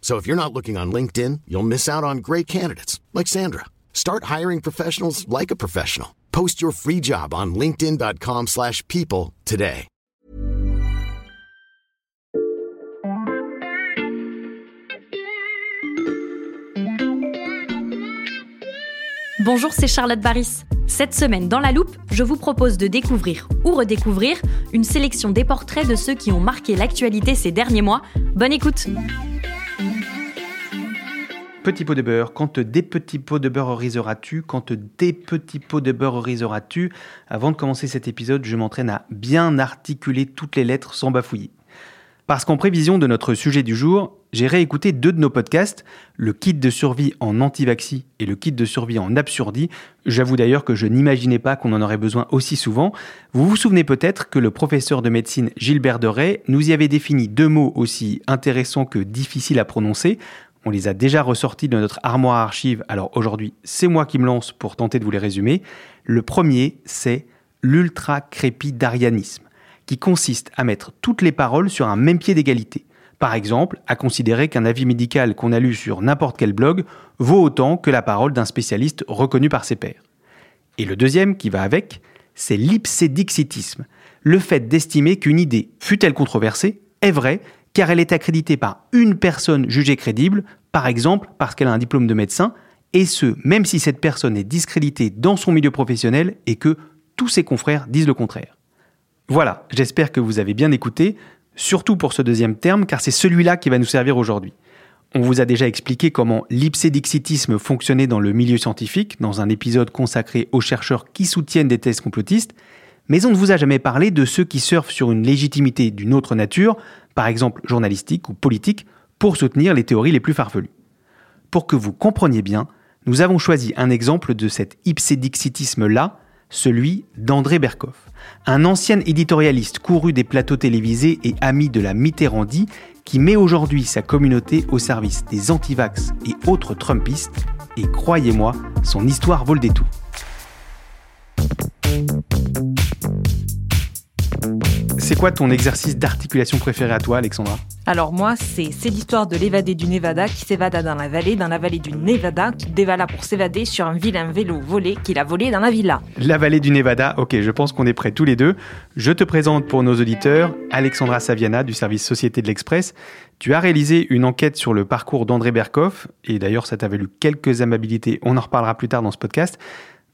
So if you're not looking on LinkedIn, you'll miss out on great candidates like Sandra. Start hiring professionals like a professional. Post your free job on linkedin.com/people today. Bonjour, c'est Charlotte Baris. Cette semaine, dans la loupe, je vous propose de découvrir ou redécouvrir une sélection des portraits de ceux qui ont marqué l'actualité ces derniers mois. Bonne écoute! Petit pot de beurre, quand des petits pots de beurre riseras-tu? Quand des petits pots de beurre riseras-tu? Avant de commencer cet épisode, je m'entraîne à bien articuler toutes les lettres sans bafouiller. Parce qu'en prévision de notre sujet du jour, j'ai réécouté deux de nos podcasts, le kit de survie en antivaxi et le kit de survie en absurdie. J'avoue d'ailleurs que je n'imaginais pas qu'on en aurait besoin aussi souvent. Vous vous souvenez peut-être que le professeur de médecine Gilbert Deray nous y avait défini deux mots aussi intéressants que difficiles à prononcer. On les a déjà ressortis de notre armoire archive, alors aujourd'hui c'est moi qui me lance pour tenter de vous les résumer. Le premier, c'est l'ultra-crépidarianisme, qui consiste à mettre toutes les paroles sur un même pied d'égalité. Par exemple, à considérer qu'un avis médical qu'on a lu sur n'importe quel blog vaut autant que la parole d'un spécialiste reconnu par ses pairs. Et le deuxième, qui va avec, c'est l'ipsédixitisme, le fait d'estimer qu'une idée, fût-elle controversée, est vraie car elle est accréditée par une personne jugée crédible, par exemple parce qu'elle a un diplôme de médecin, et ce, même si cette personne est discréditée dans son milieu professionnel et que tous ses confrères disent le contraire. Voilà, j'espère que vous avez bien écouté, surtout pour ce deuxième terme, car c'est celui-là qui va nous servir aujourd'hui. On vous a déjà expliqué comment l'ipsédixitisme fonctionnait dans le milieu scientifique, dans un épisode consacré aux chercheurs qui soutiennent des thèses complotistes, mais on ne vous a jamais parlé de ceux qui surfent sur une légitimité d'une autre nature, par exemple journalistique ou politique, pour soutenir les théories les plus farfelues. Pour que vous compreniez bien, nous avons choisi un exemple de cet ipsédixitisme-là, celui d'André Berkoff, un ancien éditorialiste couru des plateaux télévisés et ami de la Mitterrandie qui met aujourd'hui sa communauté au service des antivax et autres Trumpistes, et croyez-moi, son histoire vaut le détour. Quoi ton exercice d'articulation préféré à toi, Alexandra? Alors moi, c'est c'est l'histoire de l'évadé du Nevada qui s'évada dans la vallée, dans la vallée du Nevada, qui dévala pour s'évader sur un vilain vélo volé qu'il a volé dans la villa. La vallée du Nevada, ok, je pense qu'on est prêts tous les deux. Je te présente pour nos auditeurs Alexandra Saviana du service Société de l'Express. Tu as réalisé une enquête sur le parcours d'André Berkoff, et d'ailleurs ça t'a valu quelques amabilités, on en reparlera plus tard dans ce podcast.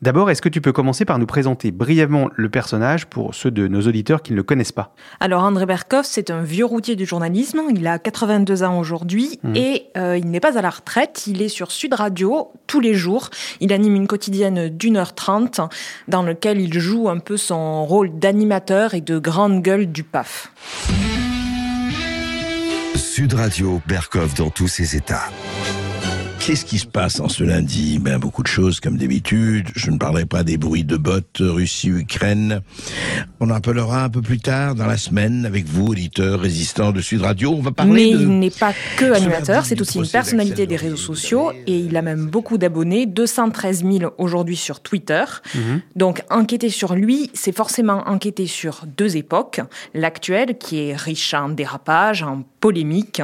D'abord, est-ce que tu peux commencer par nous présenter brièvement le personnage pour ceux de nos auditeurs qui ne le connaissent pas? Alors André Berkoff, c'est un vieux routier du journalisme, il a 82 ans aujourd'hui Mmh. et euh, il n'est pas à la retraite, il est sur Sud Radio tous les jours, il anime une quotidienne d'une heure trente dans lequel il joue un peu son rôle d'animateur et de grande gueule du PAF. Sud Radio, Berkov dans tous ses états. Qu'est-ce qui se passe en ce lundi? Ben beaucoup de choses comme d'habitude. Je ne parlerai pas des bruits de bottes Russie-Ukraine. On en parlera un peu plus tard dans la semaine avec vous, auditeurs résistants de Sud Radio. On va Mais parler de... il n'est pas que animateur, c'est aussi une personnalité des réseaux sociaux et il a même beaucoup d'abonnés, 213 000 aujourd'hui sur Twitter. Donc enquêter sur lui, c'est forcément enquêter sur deux époques, l'actuelle qui est riche en dérapages, en polémiques,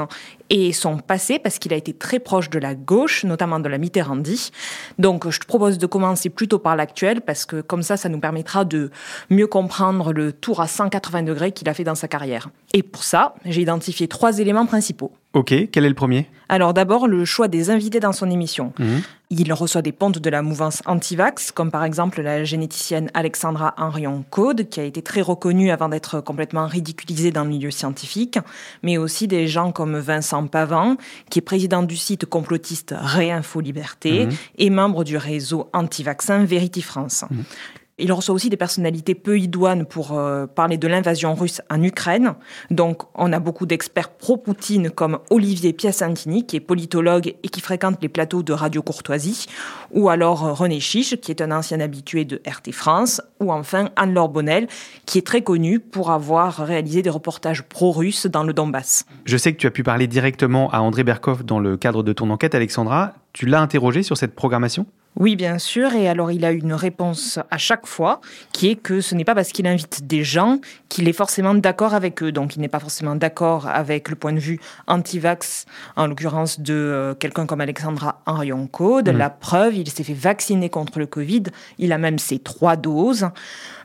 et son passé parce qu'il a été très proche de la gauche, notamment de la Mitterrandie. Donc je te propose de commencer plutôt par l'actuel parce que comme ça, ça nous permettra de mieux comprendre le tour à 180 degrés qu'il a fait dans sa carrière. Et pour ça, j'ai identifié trois éléments principaux. Ok, quel est le premier? Alors d'abord, le choix des invités dans son émission. Mhm. Il reçoit des pontes de la mouvance anti-vax, comme par exemple la généticienne Alexandra Henrion-Code, qui a été très reconnue avant d'être complètement ridiculisée dans le milieu scientifique, mais aussi des gens comme Vincent Pavant, qui est président du site complotiste Réinfo Liberté Mhm. et membre du réseau anti-vaccin Vérité France. Il reçoit aussi des personnalités peu idoines pour euh, parler de l'invasion russe en Ukraine. Donc, on a beaucoup d'experts pro-Poutine comme Olivier Piacentini, qui est politologue et qui fréquente les plateaux de Radio Courtoisie, ou alors euh, René Chiche, qui est un ancien habitué de RT France, ou enfin Anne-Laure Bonnel, qui est très connue pour avoir réalisé des reportages pro-russes dans le Donbass. Je sais que tu as pu parler directement à André Berkoff dans le cadre de ton enquête, Alexandra. Tu l'as interrogé sur cette programmation? Oui, bien sûr. Et alors, il a une réponse à chaque fois, qui est que ce n'est pas parce qu'il invite des gens qu'il est forcément d'accord avec eux. Donc, il n'est pas forcément d'accord avec le point de vue anti-vax, en l'occurrence de euh, quelqu'un comme Alexandra Henrion-Code. La preuve, il s'est fait vacciner contre le Covid. Il a même ses trois doses.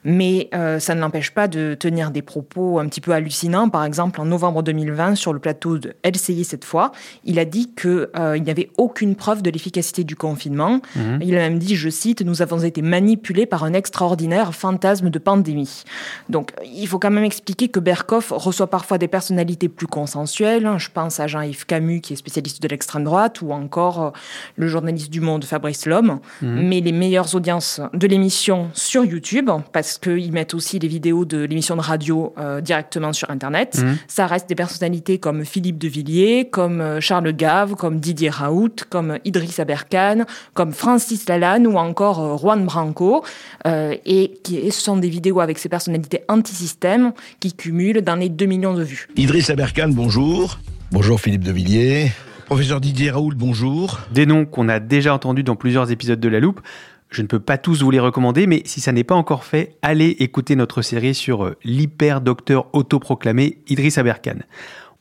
Mais euh, ça ne l'empêche pas de tenir des propos un petit peu hallucinants. Par exemple, en novembre 2020, sur le plateau de LCI cette fois, il a dit qu'il euh, n'y avait aucune preuve de l'efficacité du confinement. Il a même dit, je cite, Nous avons été manipulés par un extraordinaire fantasme de pandémie. Donc, il faut quand même expliquer que Berkoff reçoit parfois des personnalités plus consensuelles. Je pense à Jean-Yves Camus, qui est spécialiste de l'extrême droite, ou encore euh, le journaliste du Monde, Fabrice Lhomme. Mais les meilleures audiences de l'émission sur YouTube, parce qu'ils mettent aussi les vidéos de l'émission de radio euh, directement sur Internet, ça reste des personnalités comme Philippe de Villiers, comme euh, Charles Gave, comme Didier Raoult, comme Idriss Aberkan, comme Francis Lalanne ou encore euh, Juan Branco. Euh, et, qui, et ce sont des vidéos avec ces personnalités anti-système qui cumulent dans les 2 millions de vues. Idriss Aberkan, bonjour. Bonjour Philippe de Villiers. Professeur Didier Raoult, bonjour. Des noms qu'on a déjà entendus dans plusieurs épisodes de La Loupe. Je ne peux pas tous vous les recommander, mais si ça n'est pas encore fait, allez écouter notre série sur euh, l'hyper-docteur autoproclamé Idriss Aberkan.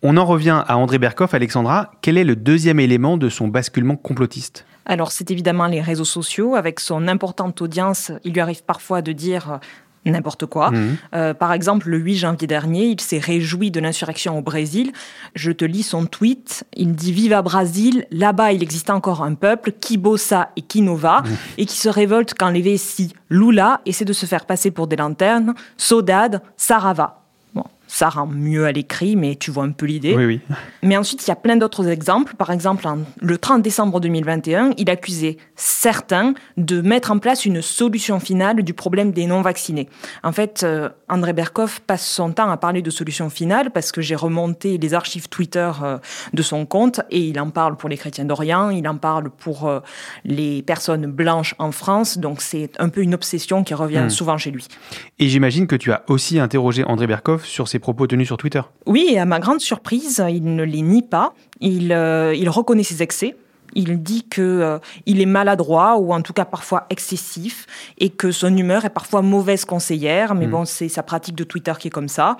On en revient à André Berkoff, Alexandra. Quel est le deuxième élément de son basculement complotiste? Alors, c'est évidemment les réseaux sociaux. Avec son importante audience, il lui arrive parfois de dire n'importe quoi. Mhm. Euh, par exemple, le 8 janvier dernier, il s'est réjoui de l'insurrection au Brésil. Je te lis son tweet. Il dit Viva Brasil, là-bas il existe encore un peuple, qui bossa et qui nova, et qui se révolte quand les Vessi, Lula, essaient de se faire passer pour des lanternes, Saudade, Sarava. Ça rend mieux à l'écrit, mais tu vois un peu l'idée. Oui, oui. Mais ensuite, il y a plein d'autres exemples. Par exemple, en- le 30 décembre 2021, il accusait certains de mettre en place une solution finale du problème des non-vaccinés. En fait, euh, André Berkoff passe son temps à parler de solution finale parce que j'ai remonté les archives Twitter euh, de son compte et il en parle pour les chrétiens d'Orient, il en parle pour euh, les personnes blanches en France. Donc, c'est un peu une obsession qui revient souvent chez lui. Et j'imagine que tu as aussi interrogé André Berkoff sur ses propos tenus sur Twitter. Oui, et à ma grande surprise, il ne les nie pas. Il, euh, il reconnaît ses excès. Il dit que euh, il est maladroit ou en tout cas parfois excessif et que son humeur est parfois mauvaise conseillère. Mais bon, c'est sa pratique de Twitter qui est comme ça.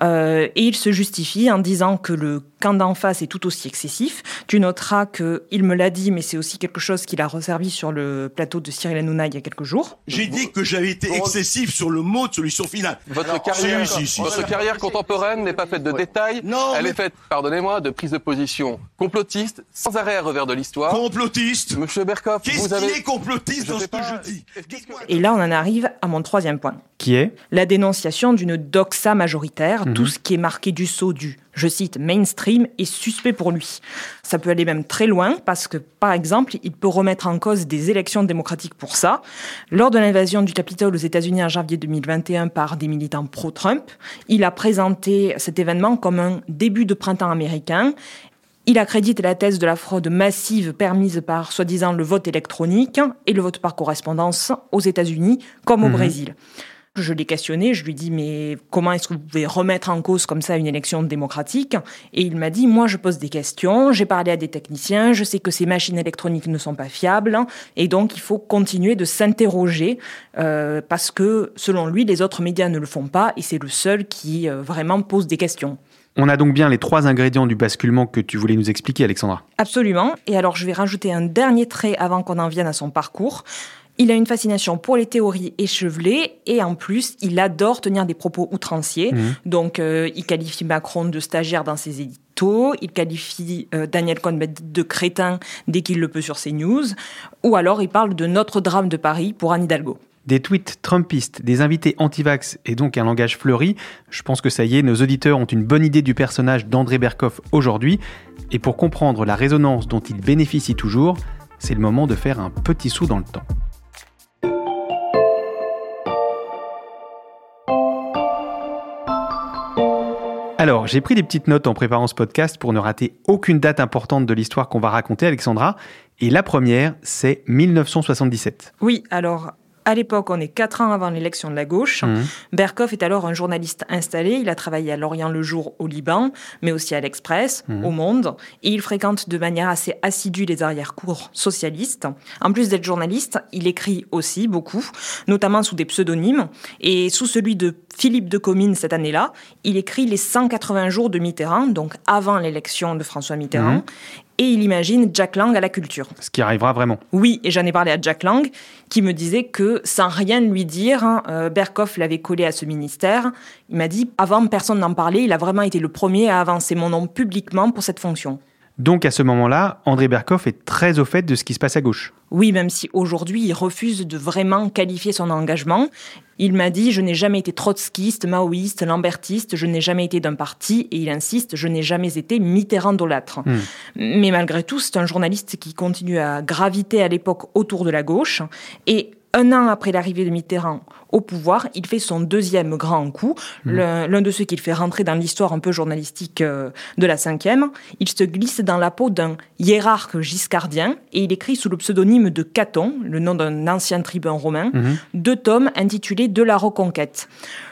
Euh, et il se justifie en disant que le camp d'en face est tout aussi excessif. Tu noteras que il me l'a dit, mais c'est aussi quelque chose qu'il a resservi sur le plateau de Cyril Hanouna il y a quelques jours. J'ai dit que j'avais été excessif sur le mot de solution finale. Votre carrière, si, si, votre si. carrière contemporaine n'est pas faite de détails. Non, Elle mais- est faite, pardonnez-moi, de prise de position complotiste, sans arrêt à revers de l'histoire. Complotiste. Monsieur Berkoff, Qu'est-ce vous avez... est complotiste Je dans ce que je dis. Et là, on en arrive à mon troisième point. Qui est? La dénonciation d'une doxa majoritaire, Mhm. tout ce qui est marqué du sceau du, je cite, mainstream est suspect pour lui. Ça peut aller même très loin parce que, par exemple, il peut remettre en cause des élections démocratiques pour ça. Lors de l'invasion du Capitole aux États-Unis en janvier 2021 par des militants pro-Trump, il a présenté cet événement comme un début de printemps américain il accrédite la thèse de la fraude massive permise par, soi-disant, le vote électronique et le vote par correspondance aux États-Unis comme au Brésil. Je l'ai questionné, je lui dis mais comment est-ce que vous pouvez remettre en cause comme ça une élection démocratique? Et il m'a dit moi je pose des questions, j'ai parlé à des techniciens, je sais que ces machines électroniques ne sont pas fiables et donc il faut continuer de s'interroger euh, parce que selon lui les autres médias ne le font pas et c'est le seul qui euh, vraiment pose des questions. On a donc bien les trois ingrédients du basculement que tu voulais nous expliquer, Alexandra. Absolument. Et alors, je vais rajouter un dernier trait avant qu'on en vienne à son parcours. Il a une fascination pour les théories échevelées et en plus, il adore tenir des propos outranciers. Mhm. Donc, euh, il qualifie Macron de stagiaire dans ses éditos, il qualifie euh, Daniel Cohn-Bendit de crétin dès qu'il le peut sur ses news, ou alors il parle de notre drame de Paris pour Anne Hidalgo. Des tweets trumpistes, des invités anti-vax et donc un langage fleuri, je pense que ça y est, nos auditeurs ont une bonne idée du personnage d'André Berkoff aujourd'hui. Et pour comprendre la résonance dont il bénéficie toujours, c'est le moment de faire un petit saut dans le temps. Alors, j'ai pris des petites notes en préparant ce podcast pour ne rater aucune date importante de l'histoire qu'on va raconter, Alexandra. Et la première, c'est 1977. Oui, alors à l'époque, on est quatre ans avant l'élection de la gauche. Mhm. Berkoff est alors un journaliste installé. Il a travaillé à Lorient le jour au Liban, mais aussi à l'Express, Mhm. au Monde. Et il fréquente de manière assez assidue les arrière-cours socialistes. En plus d'être journaliste, il écrit aussi beaucoup, notamment sous des pseudonymes. Et sous celui de Philippe de Comines cette année-là, il écrit les 180 jours de Mitterrand, donc avant l'élection de François Mitterrand. Mhm. Et il imagine Jack Lang à la culture. Ce qui arrivera vraiment. Oui, et j'en ai parlé à Jack Lang, qui me disait que sans rien lui dire, hein, euh, Berkoff l'avait collé à ce ministère. Il m'a dit, avant personne n'en parlait, il a vraiment été le premier à avancer mon nom publiquement pour cette fonction. Donc à ce moment-là, André Berkoff est très au fait de ce qui se passe à gauche. Oui, même si aujourd'hui il refuse de vraiment qualifier son engagement. Il m'a dit Je n'ai jamais été trotskiste, maoïste, lambertiste, je n'ai jamais été d'un parti, et il insiste Je n'ai jamais été mitterrandolâtre. Hmm. Mais malgré tout, c'est un journaliste qui continue à graviter à l'époque autour de la gauche. Et un an après l'arrivée de Mitterrand au pouvoir, il fait son deuxième grand coup, l'un l'un de ceux qu'il fait rentrer dans l'histoire un peu journalistique euh, de la cinquième. Il se glisse dans la peau d'un hiérarque giscardien et il écrit sous le pseudonyme de Caton, le nom d'un ancien tribun romain, deux tomes intitulés De la Reconquête.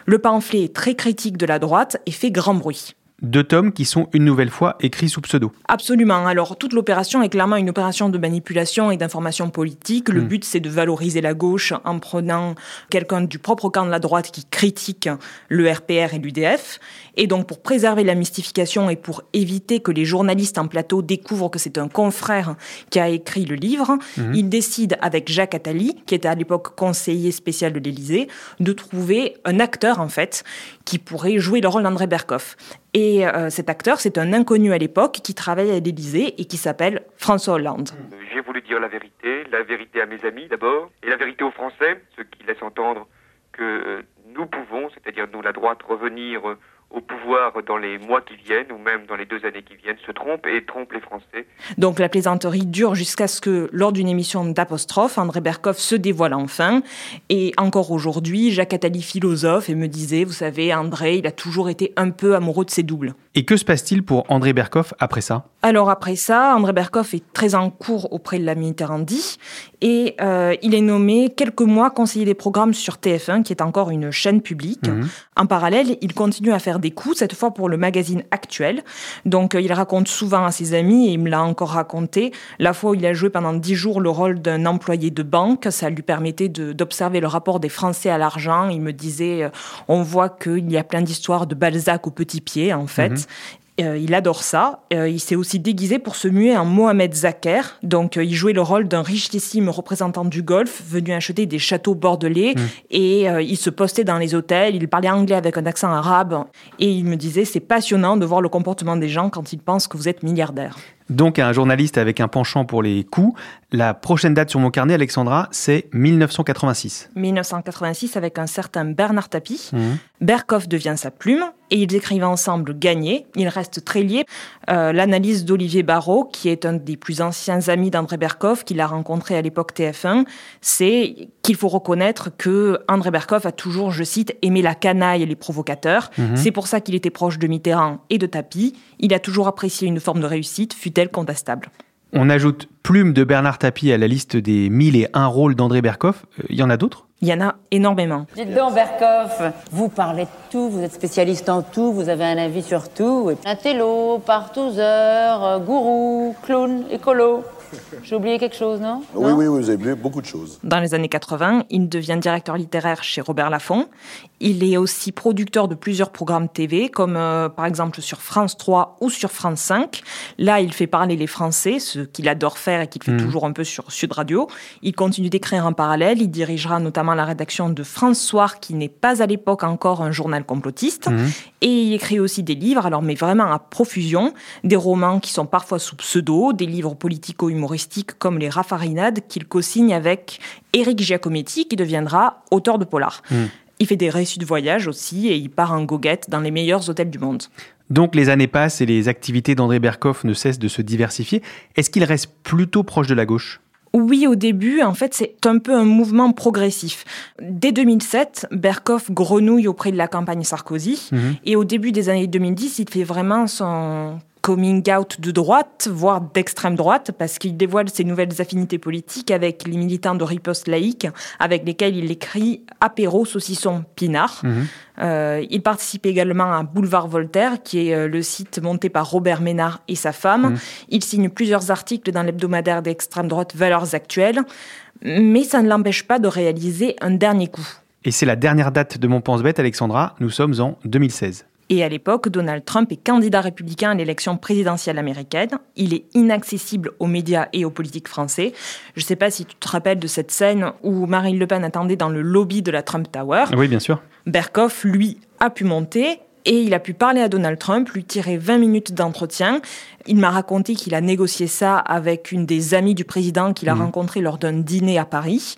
Le pamphlet est très critique de la droite et fait grand bruit. Deux tomes qui sont une nouvelle fois écrits sous pseudo. Absolument. Alors, toute l'opération est clairement une opération de manipulation et d'information politique. Le Mm. but, c'est de valoriser la gauche en prenant quelqu'un du propre camp de la droite qui critique le RPR et l'UDF. Et donc, pour préserver la mystification et pour éviter que les journalistes en plateau découvrent que c'est un confrère qui a écrit le livre, il décide avec Jacques Attali, qui était à l'époque conseiller spécial de l'Élysée, de trouver un acteur, en fait, qui pourrait jouer le rôle d'André Berkoff. Et euh, cet acteur, c'est un inconnu à l'époque qui travaille à l'Élysée et qui s'appelle François Hollande. J'ai voulu dire la vérité, la vérité à mes amis d'abord, et la vérité aux Français, ce qui laisse entendre que euh, nous pouvons, c'est-à-dire nous la droite, revenir euh, au pouvoir dans les mois qui viennent, ou même dans les deux années qui viennent, se trompe et trompe les Français. Donc la plaisanterie dure jusqu'à ce que, lors d'une émission d'apostrophe, André Berkoff se dévoile enfin. Et encore aujourd'hui, Jacques Attali philosophe et me disait, vous savez, André, il a toujours été un peu amoureux de ses doubles. Et que se passe-t-il pour André Berkoff après ça? Alors après ça, André Berkoff est très en cours auprès de la Mitterrandi et euh, il est nommé quelques mois conseiller des programmes sur TF1, qui est encore une chaîne publique. Mhm. En parallèle, il continue à faire des coups, cette fois pour le magazine Actuel. Donc euh, il raconte souvent à ses amis, et il me l'a encore raconté, la fois où il a joué pendant dix jours le rôle d'un employé de banque, ça lui permettait d'observer le rapport des Français à l'argent. Il me disait, euh, on voit qu'il y a plein d'histoires de Balzac au petit pied, en fait. Mhm. Euh, il adore ça. Euh, il s'est aussi déguisé pour se muer en Mohamed Zaker. Donc, euh, il jouait le rôle d'un richissime représentant du Golfe venu acheter des châteaux bordelais. Et euh, il se postait dans les hôtels. Il parlait anglais avec un accent arabe. Et il me disait c'est passionnant de voir le comportement des gens quand ils pensent que vous êtes milliardaire. Donc un journaliste avec un penchant pour les coups. La prochaine date sur mon carnet, Alexandra, c'est 1986. 1986 avec un certain Bernard Tapie. Mhm. Berkoff devient sa plume et ils écrivent ensemble Gagné. Ils restent très liés. Euh, L'analyse d'Olivier Barrault, qui est un des plus anciens amis d'André Berkoff, qu'il a rencontré à l'époque TF1, c'est qu'il faut reconnaître que André Berkoff a toujours, je cite, aimé la canaille et les provocateurs. C'est pour ça qu'il était proche de Mitterrand et de Tapie. Il a toujours apprécié une forme de réussite, contestable. On ajoute Plume de Bernard Tapie à la liste des 1000 et un rôles d'André Berkoff. Euh, Il y en a d'autres? Il y en a énormément. Dites donc, Berkoff, vous parlez de tout, vous êtes spécialiste en tout, vous avez un avis sur tout. Et... Intello, partouzeur, euh, gourou, clown, écolo. J'ai oublié quelque chose, non? Oui, oui, vous avez oublié beaucoup de choses. Dans les années 80, il devient directeur littéraire chez Robert Laffont. Il est aussi producteur de plusieurs programmes TV, comme euh, par exemple sur France 3 ou sur France 5. Là, il fait parler les Français, ce qu'il adore faire et qu'il fait Mhm. toujours un peu sur Sud Radio. Il continue d'écrire en parallèle. Il dirigera notamment la rédaction de France Soir, qui n'est pas à l'époque encore un journal complotiste. Mhm. Et il écrit aussi des livres, alors mais vraiment à profusion, des romans qui sont parfois sous pseudo, des livres politico-humoristiques comme les Raffarinades qu'il co-signe avec Éric Giacometti qui deviendra auteur de polar. Mhm. Il fait des récits de voyage aussi et il part en goguette dans les meilleurs hôtels du monde. Donc les années passent et les activités d'André Berkoff ne cessent de se diversifier. Est-ce qu'il reste plutôt proche de la gauche? Oui, au début, en fait, c'est un peu un mouvement progressif. Dès 2007, Berkoff grenouille auprès de la campagne Sarkozy. Mhm. Et au début des années 2010, il fait vraiment son coming out de droite, voire d'extrême droite, parce qu'il dévoile ses nouvelles affinités politiques avec les militants de riposte laïque, avec lesquels il écrit Apéro, saucisson, pinard. Mhm. Euh, il participe également à Boulevard Voltaire, qui est euh, le site monté par Robert Ménard et sa femme. Mhm. Il signe plusieurs articles dans l'hebdomadaire d'extrême droite Valeurs Actuelles, mais ça ne l'empêche pas de réaliser un dernier coup. Et c'est la dernière date de mon pense-bête, Alexandra. Nous sommes en 2016. Et à l'époque, Donald Trump est candidat républicain à l'élection présidentielle américaine. Il est inaccessible aux médias et aux politiques français. Je ne sais pas si tu te rappelles de cette scène où Marine Le Pen attendait dans le lobby de la Trump Tower. Oui, bien sûr. Berkoff, lui, a pu monter et il a pu parler à Donald Trump, lui tirer 20 minutes d'entretien. Il m'a raconté qu'il a négocié ça avec une des amies du président qu'il a Mhm. rencontré lors d'un dîner à Paris.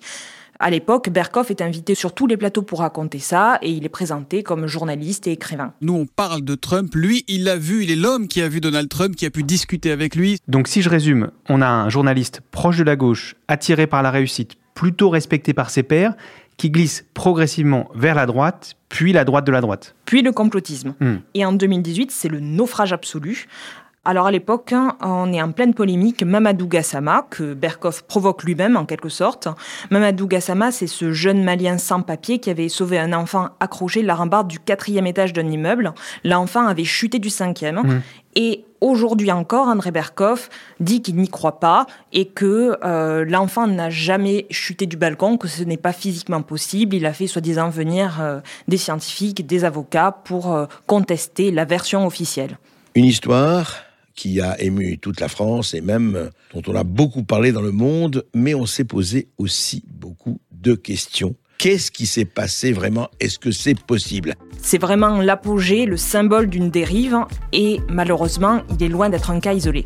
À l'époque, Berkoff est invité sur tous les plateaux pour raconter ça et il est présenté comme journaliste et écrivain. Nous, on parle de Trump. Lui, il l'a vu. Il est l'homme qui a vu Donald Trump, qui a pu discuter avec lui. Donc si je résume, on a un journaliste proche de la gauche, attiré par la réussite, plutôt respecté par ses pairs, qui glisse progressivement vers la droite, puis la droite de la droite. Puis le complotisme. Hmm. Et en 2018, c'est le naufrage absolu. Alors à l'époque, hein, on est en pleine polémique. Mamadou Gassama, que Berkoff provoque lui-même en quelque sorte. Mamadou Gassama, c'est ce jeune Malien sans papier qui avait sauvé un enfant accroché de la rambarde du quatrième étage d'un immeuble. L'enfant avait chuté du cinquième. Mmh. Et aujourd'hui encore, André Berkoff dit qu'il n'y croit pas et que euh, l'enfant n'a jamais chuté du balcon, que ce n'est pas physiquement possible. Il a fait soi-disant venir euh, des scientifiques, des avocats pour euh, contester la version officielle. Une histoire qui a ému toute la France et même euh, dont on a beaucoup parlé dans le monde, mais on s'est posé aussi beaucoup de questions. Qu'est-ce qui s'est passé vraiment? Est-ce que c'est possible? C'est vraiment l'apogée, le symbole d'une dérive et malheureusement, il est loin d'être un cas isolé.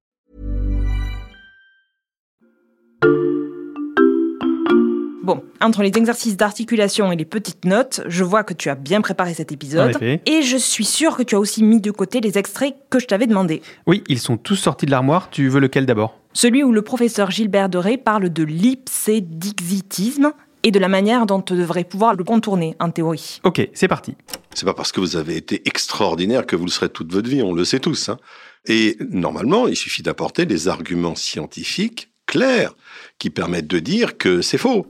Bon, entre les exercices d'articulation et les petites notes, je vois que tu as bien préparé cet épisode. En effet. Et je suis sûre que tu as aussi mis de côté les extraits que je t'avais demandé. Oui, ils sont tous sortis de l'armoire. Tu veux lequel d'abord? Celui où le professeur Gilbert Doré parle de l'ipsédixitisme et de la manière dont on devrait pouvoir le contourner en théorie. Ok, c'est parti. C'est pas parce que vous avez été extraordinaire que vous le serez toute votre vie, on le sait tous. hein. Et normalement, il suffit d'apporter des arguments scientifiques clairs qui permettent de dire que c'est faux.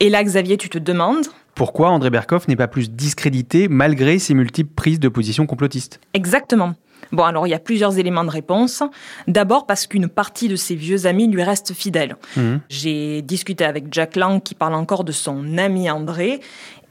Et là, Xavier, tu te demandes Pourquoi André Berkoff n'est pas plus discrédité malgré ses multiples prises de position complotistes Exactement. Bon, alors il y a plusieurs éléments de réponse. D'abord parce qu'une partie de ses vieux amis lui reste fidèle. Mhm. J'ai discuté avec Jack Lang qui parle encore de son ami André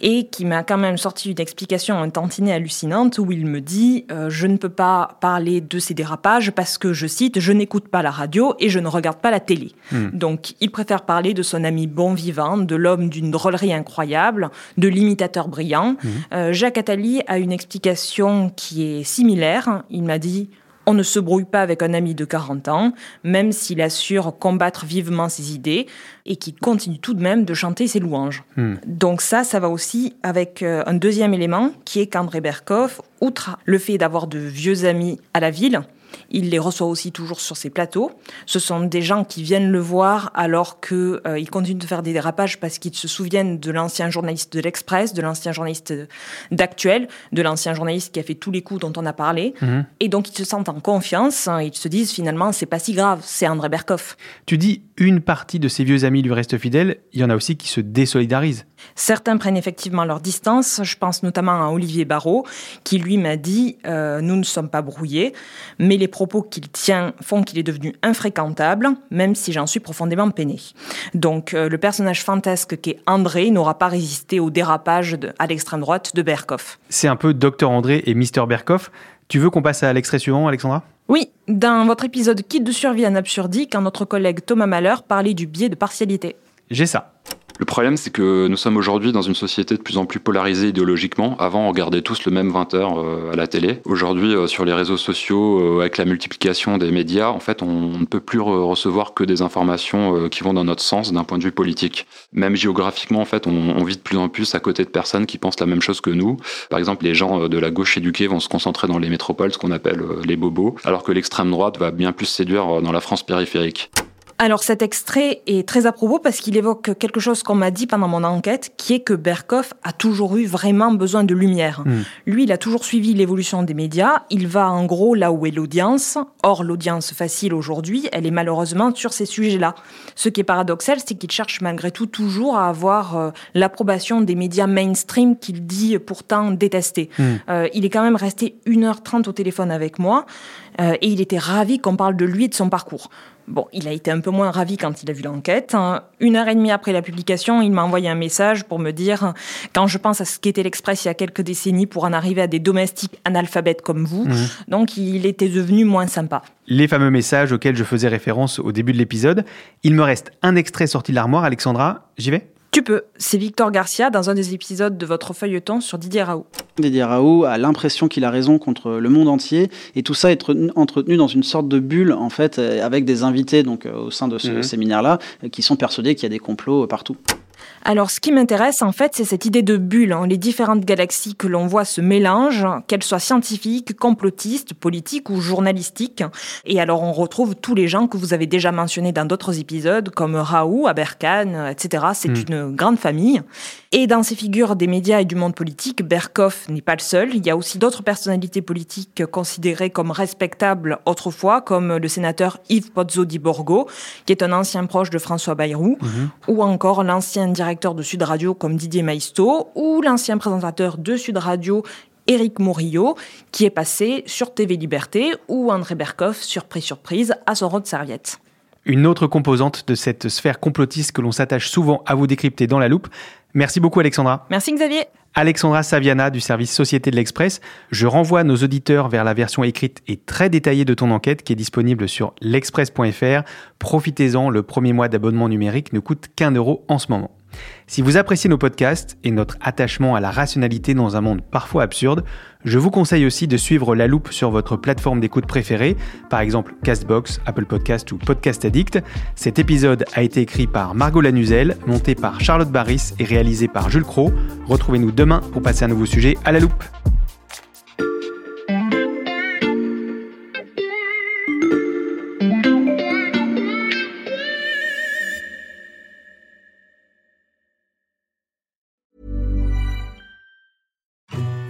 et qui m'a quand même sorti une explication un tantinet hallucinante où il me dit euh, je ne peux pas parler de ces dérapages parce que, je cite, je n'écoute pas la radio et je ne regarde pas la télé. Hmm. Donc il préfère parler de son ami bon vivant, de l'homme d'une drôlerie incroyable, de l'imitateur brillant. Mhm. Euh, Jacques Attali a une explication qui est similaire. Il m'a dit On ne se brouille pas avec un ami de 40 ans, même s'il assure combattre vivement ses idées et qu'il continue tout de même de chanter ses louanges. Hmm. Donc ça, ça va aussi avec euh, un deuxième élément qui est qu'André Berkoff, outre le fait d'avoir de vieux amis à la ville, il les reçoit aussi toujours sur ses plateaux. Ce sont des gens qui viennent le voir alors qu'ils euh, continuent de faire des dérapages parce qu'ils se souviennent de l'ancien journaliste de l'Express, de l'ancien journaliste d'Actuel, de l'ancien journaliste qui a fait tous les coups dont on a parlé. Mhm. Et donc ils se sentent en confiance. hein, Ils se disent finalement c'est pas si grave, c'est André Berkoff. Tu dis une partie de ses vieux amis lui reste fidèle, il y en a aussi qui se désolidarisent. Certains prennent effectivement leur distance. Je pense notamment à Olivier Barrault, qui lui m'a dit euh, Nous ne sommes pas brouillés, mais les propos qu'il tient font qu'il est devenu infréquentable, même si j'en suis profondément peiné. Donc, euh, le personnage fantasque qu'est André n'aura pas résisté au dérapage de- à l'extrême droite de Berkoff. C'est un peu Dr André et Mr Berkoff. Tu veux qu'on passe à l'extrait suivant, Alexandra? Oui, dans votre épisode Kit de survie en absurdie, quand notre collègue Thomas Malheur parlait du biais de partialité. J'ai ça. Le problème, c'est que nous sommes aujourd'hui dans une société de plus en plus polarisée idéologiquement. Avant, on regardait tous le même 20 heures euh, à la télé. Aujourd'hui, euh, sur les réseaux sociaux, euh, avec la multiplication des médias, en fait, on ne peut plus re- recevoir que des informations qui vont dans notre sens d'un point de vue politique. Même géographiquement, en fait, on, vit de plus en plus à côté de personnes qui pensent la même chose que nous. Par exemple, les gens de la gauche éduquée vont se concentrer dans les métropoles, ce qu'on appelle les bobos, alors que l'extrême droite va bien plus séduire dans la France périphérique. Alors cet extrait est très à propos parce qu'il évoque quelque chose qu'on m'a dit pendant mon enquête, qui est que Berkoff a toujours eu vraiment besoin de lumière. Hmm. Lui, il a toujours suivi l'évolution des médias, il va en gros là où est l'audience. Or, l'audience facile aujourd'hui, elle est malheureusement sur ces sujets-là. Ce qui est paradoxal, c'est qu'il cherche malgré tout toujours à avoir euh, l'approbation des médias mainstream qu'il dit pourtant détester. Hmm. Euh, il est quand même resté 1h30 au téléphone avec moi euh, et il était ravi qu'on parle de lui et de son parcours. Bon, il a été un peu moins ravi quand il a vu l'enquête. hein. Une heure et demie après la publication, il m'a envoyé un message pour me dire quand je pense à ce qu'était l'Express il y a quelques décennies pour en arriver à des domestiques analphabètes comme vous. Mhm. Donc, il était devenu moins sympa. Les fameux messages auxquels je faisais référence au début de l'épisode. Il me reste un extrait sorti de l'armoire, Alexandra. J'y vais? Tu peux. C'est Victor Garcia dans un des épisodes de votre feuilleton sur Didier Raoult. Didier Raoult a l'impression qu'il a raison contre le monde entier et tout ça est entretenu- dans une sorte de bulle en fait euh, avec des invités donc euh, au sein de ce Mhm. séminaire-là euh, qui sont persuadés qu'il y a des complots partout. Alors, ce qui m'intéresse, en fait, c'est cette idée de bulle. hein. Les différentes galaxies que l'on voit se mélangent, qu'elles soient scientifiques, complotistes, politiques ou journalistiques. Et alors, on retrouve tous les gens que vous avez déjà mentionnés dans d'autres épisodes, comme Raoult, Aberkan, euh, etc. C'est Mm. une grande famille. Et dans ces figures des médias et du monde politique, Berkoff n'est pas le seul. Il y a aussi d'autres personnalités politiques considérées comme respectables autrefois, comme le sénateur Yves Pozzo di Borgo, qui est un ancien proche de François Bayrou, ou encore l'ancien directeur de Sud Radio comme Didier Maisto, ou l'ancien présentateur de Sud Radio Éric Morillo, qui est passé sur TV Liberté, ou André Berkoff, surprise surprise, à son rôle de serviette. Une autre composante de cette sphère complotiste que l'on s'attache souvent à vous décrypter dans la loupe. Merci beaucoup Alexandra. Merci Xavier. Alexandra Saviana du service Société de l'Express. Je renvoie nos auditeurs vers la version écrite et très détaillée de ton enquête qui est disponible sur l'express.fr. Profitez-en, le premier mois d'abonnement numérique ne coûte qu'un euro en ce moment. Si vous appréciez nos podcasts et notre attachement à la rationalité dans un monde parfois absurde, je vous conseille aussi de suivre La Loupe sur votre plateforme d'écoute préférée, par exemple Castbox, Apple Podcast ou Podcast Addict. Cet épisode a été écrit par Margot Lanuzel, monté par Charlotte Barris et réalisé par Jules Cro. Retrouvez-nous demain pour passer un nouveau sujet à La Loupe.